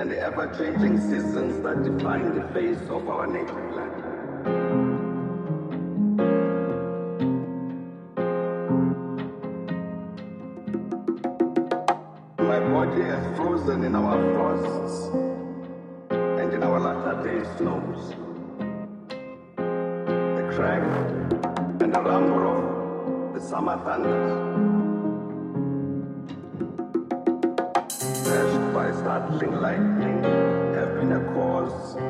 and the ever-changing seasons that define the face of our native land. My body has frozen in our frosts and in our latter day snows. The crack and the rumble of the summer thunders. A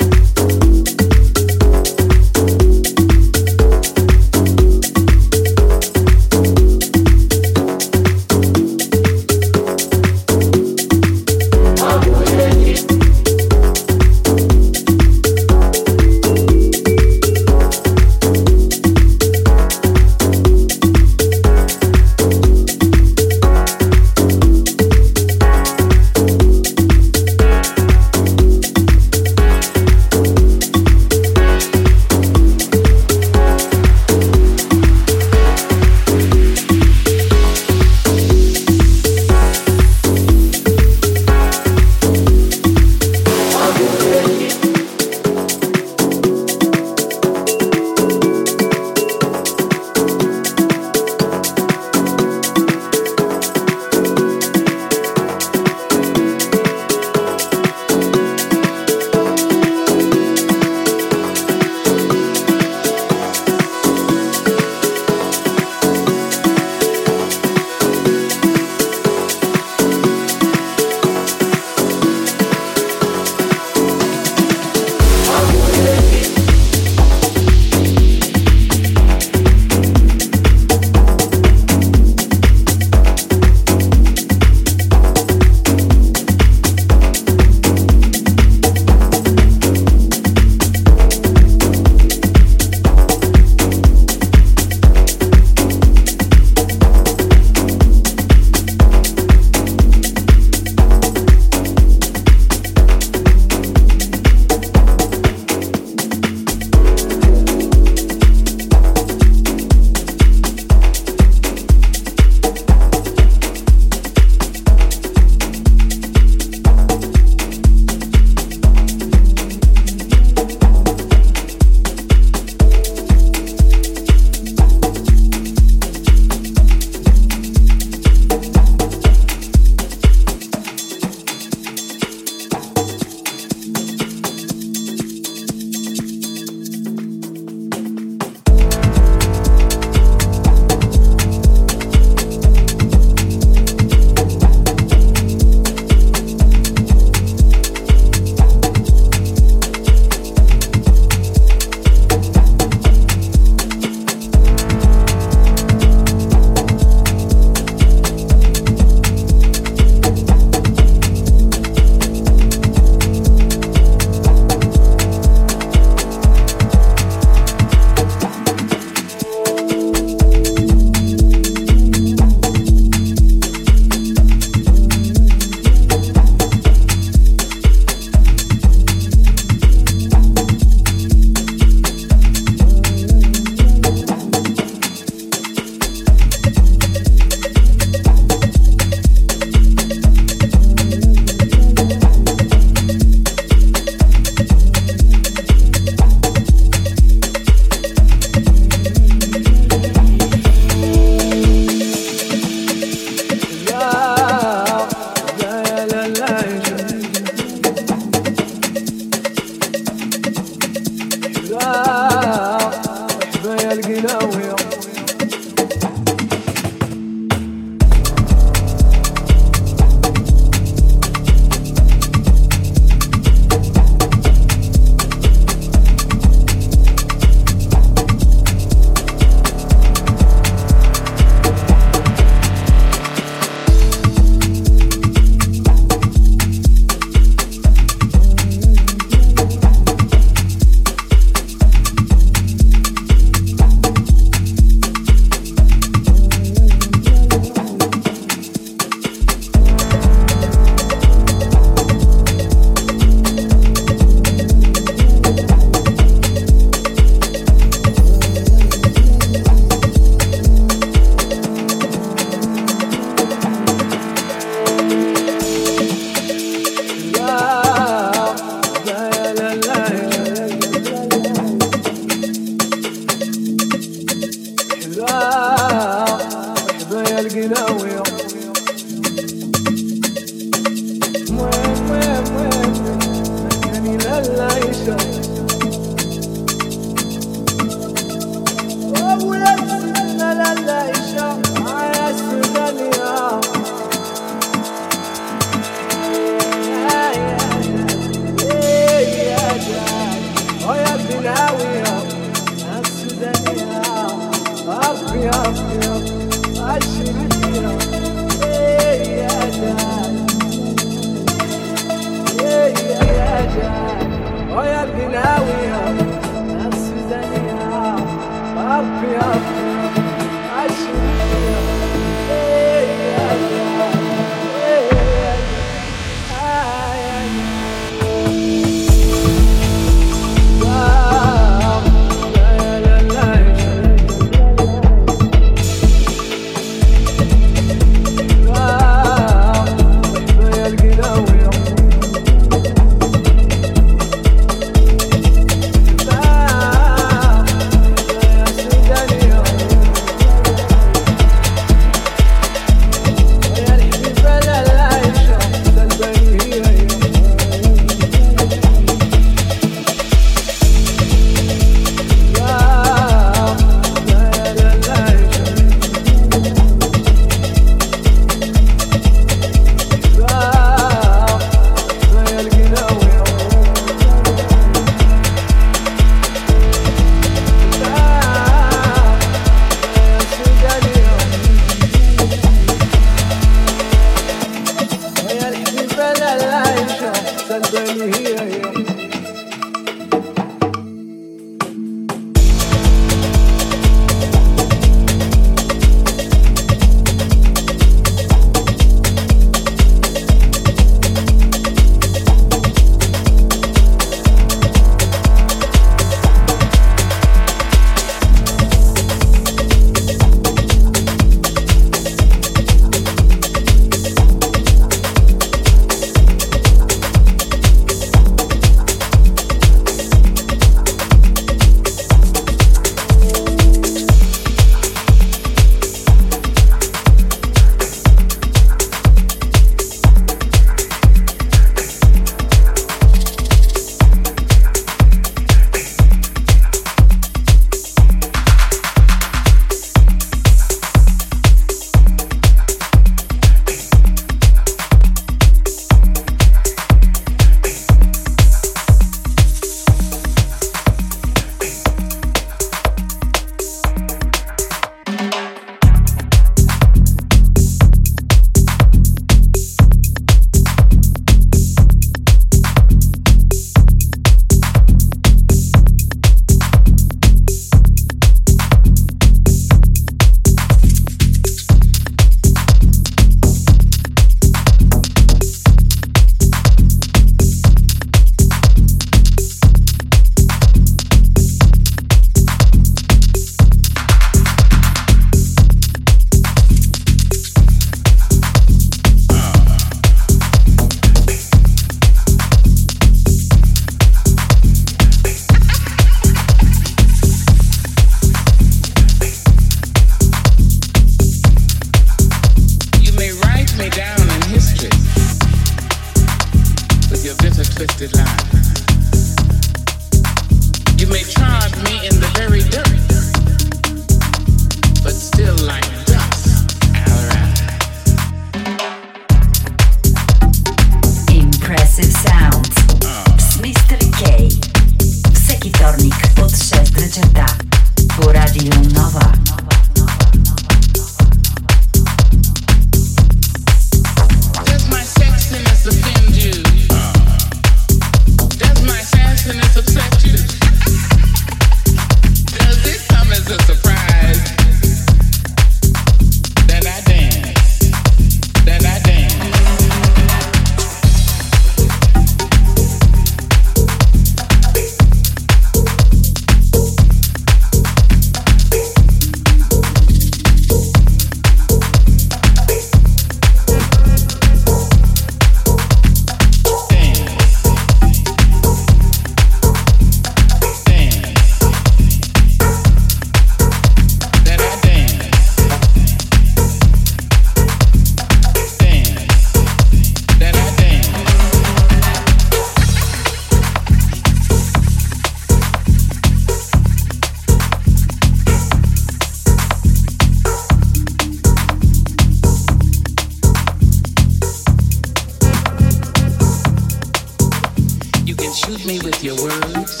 shoot me with your words.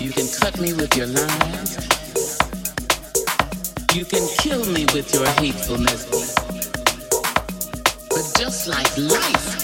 You can cut me with your lies. You can kill me with your hatefulness. But just like life,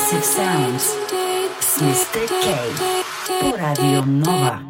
Sounds. Mr. K. Radio Nova.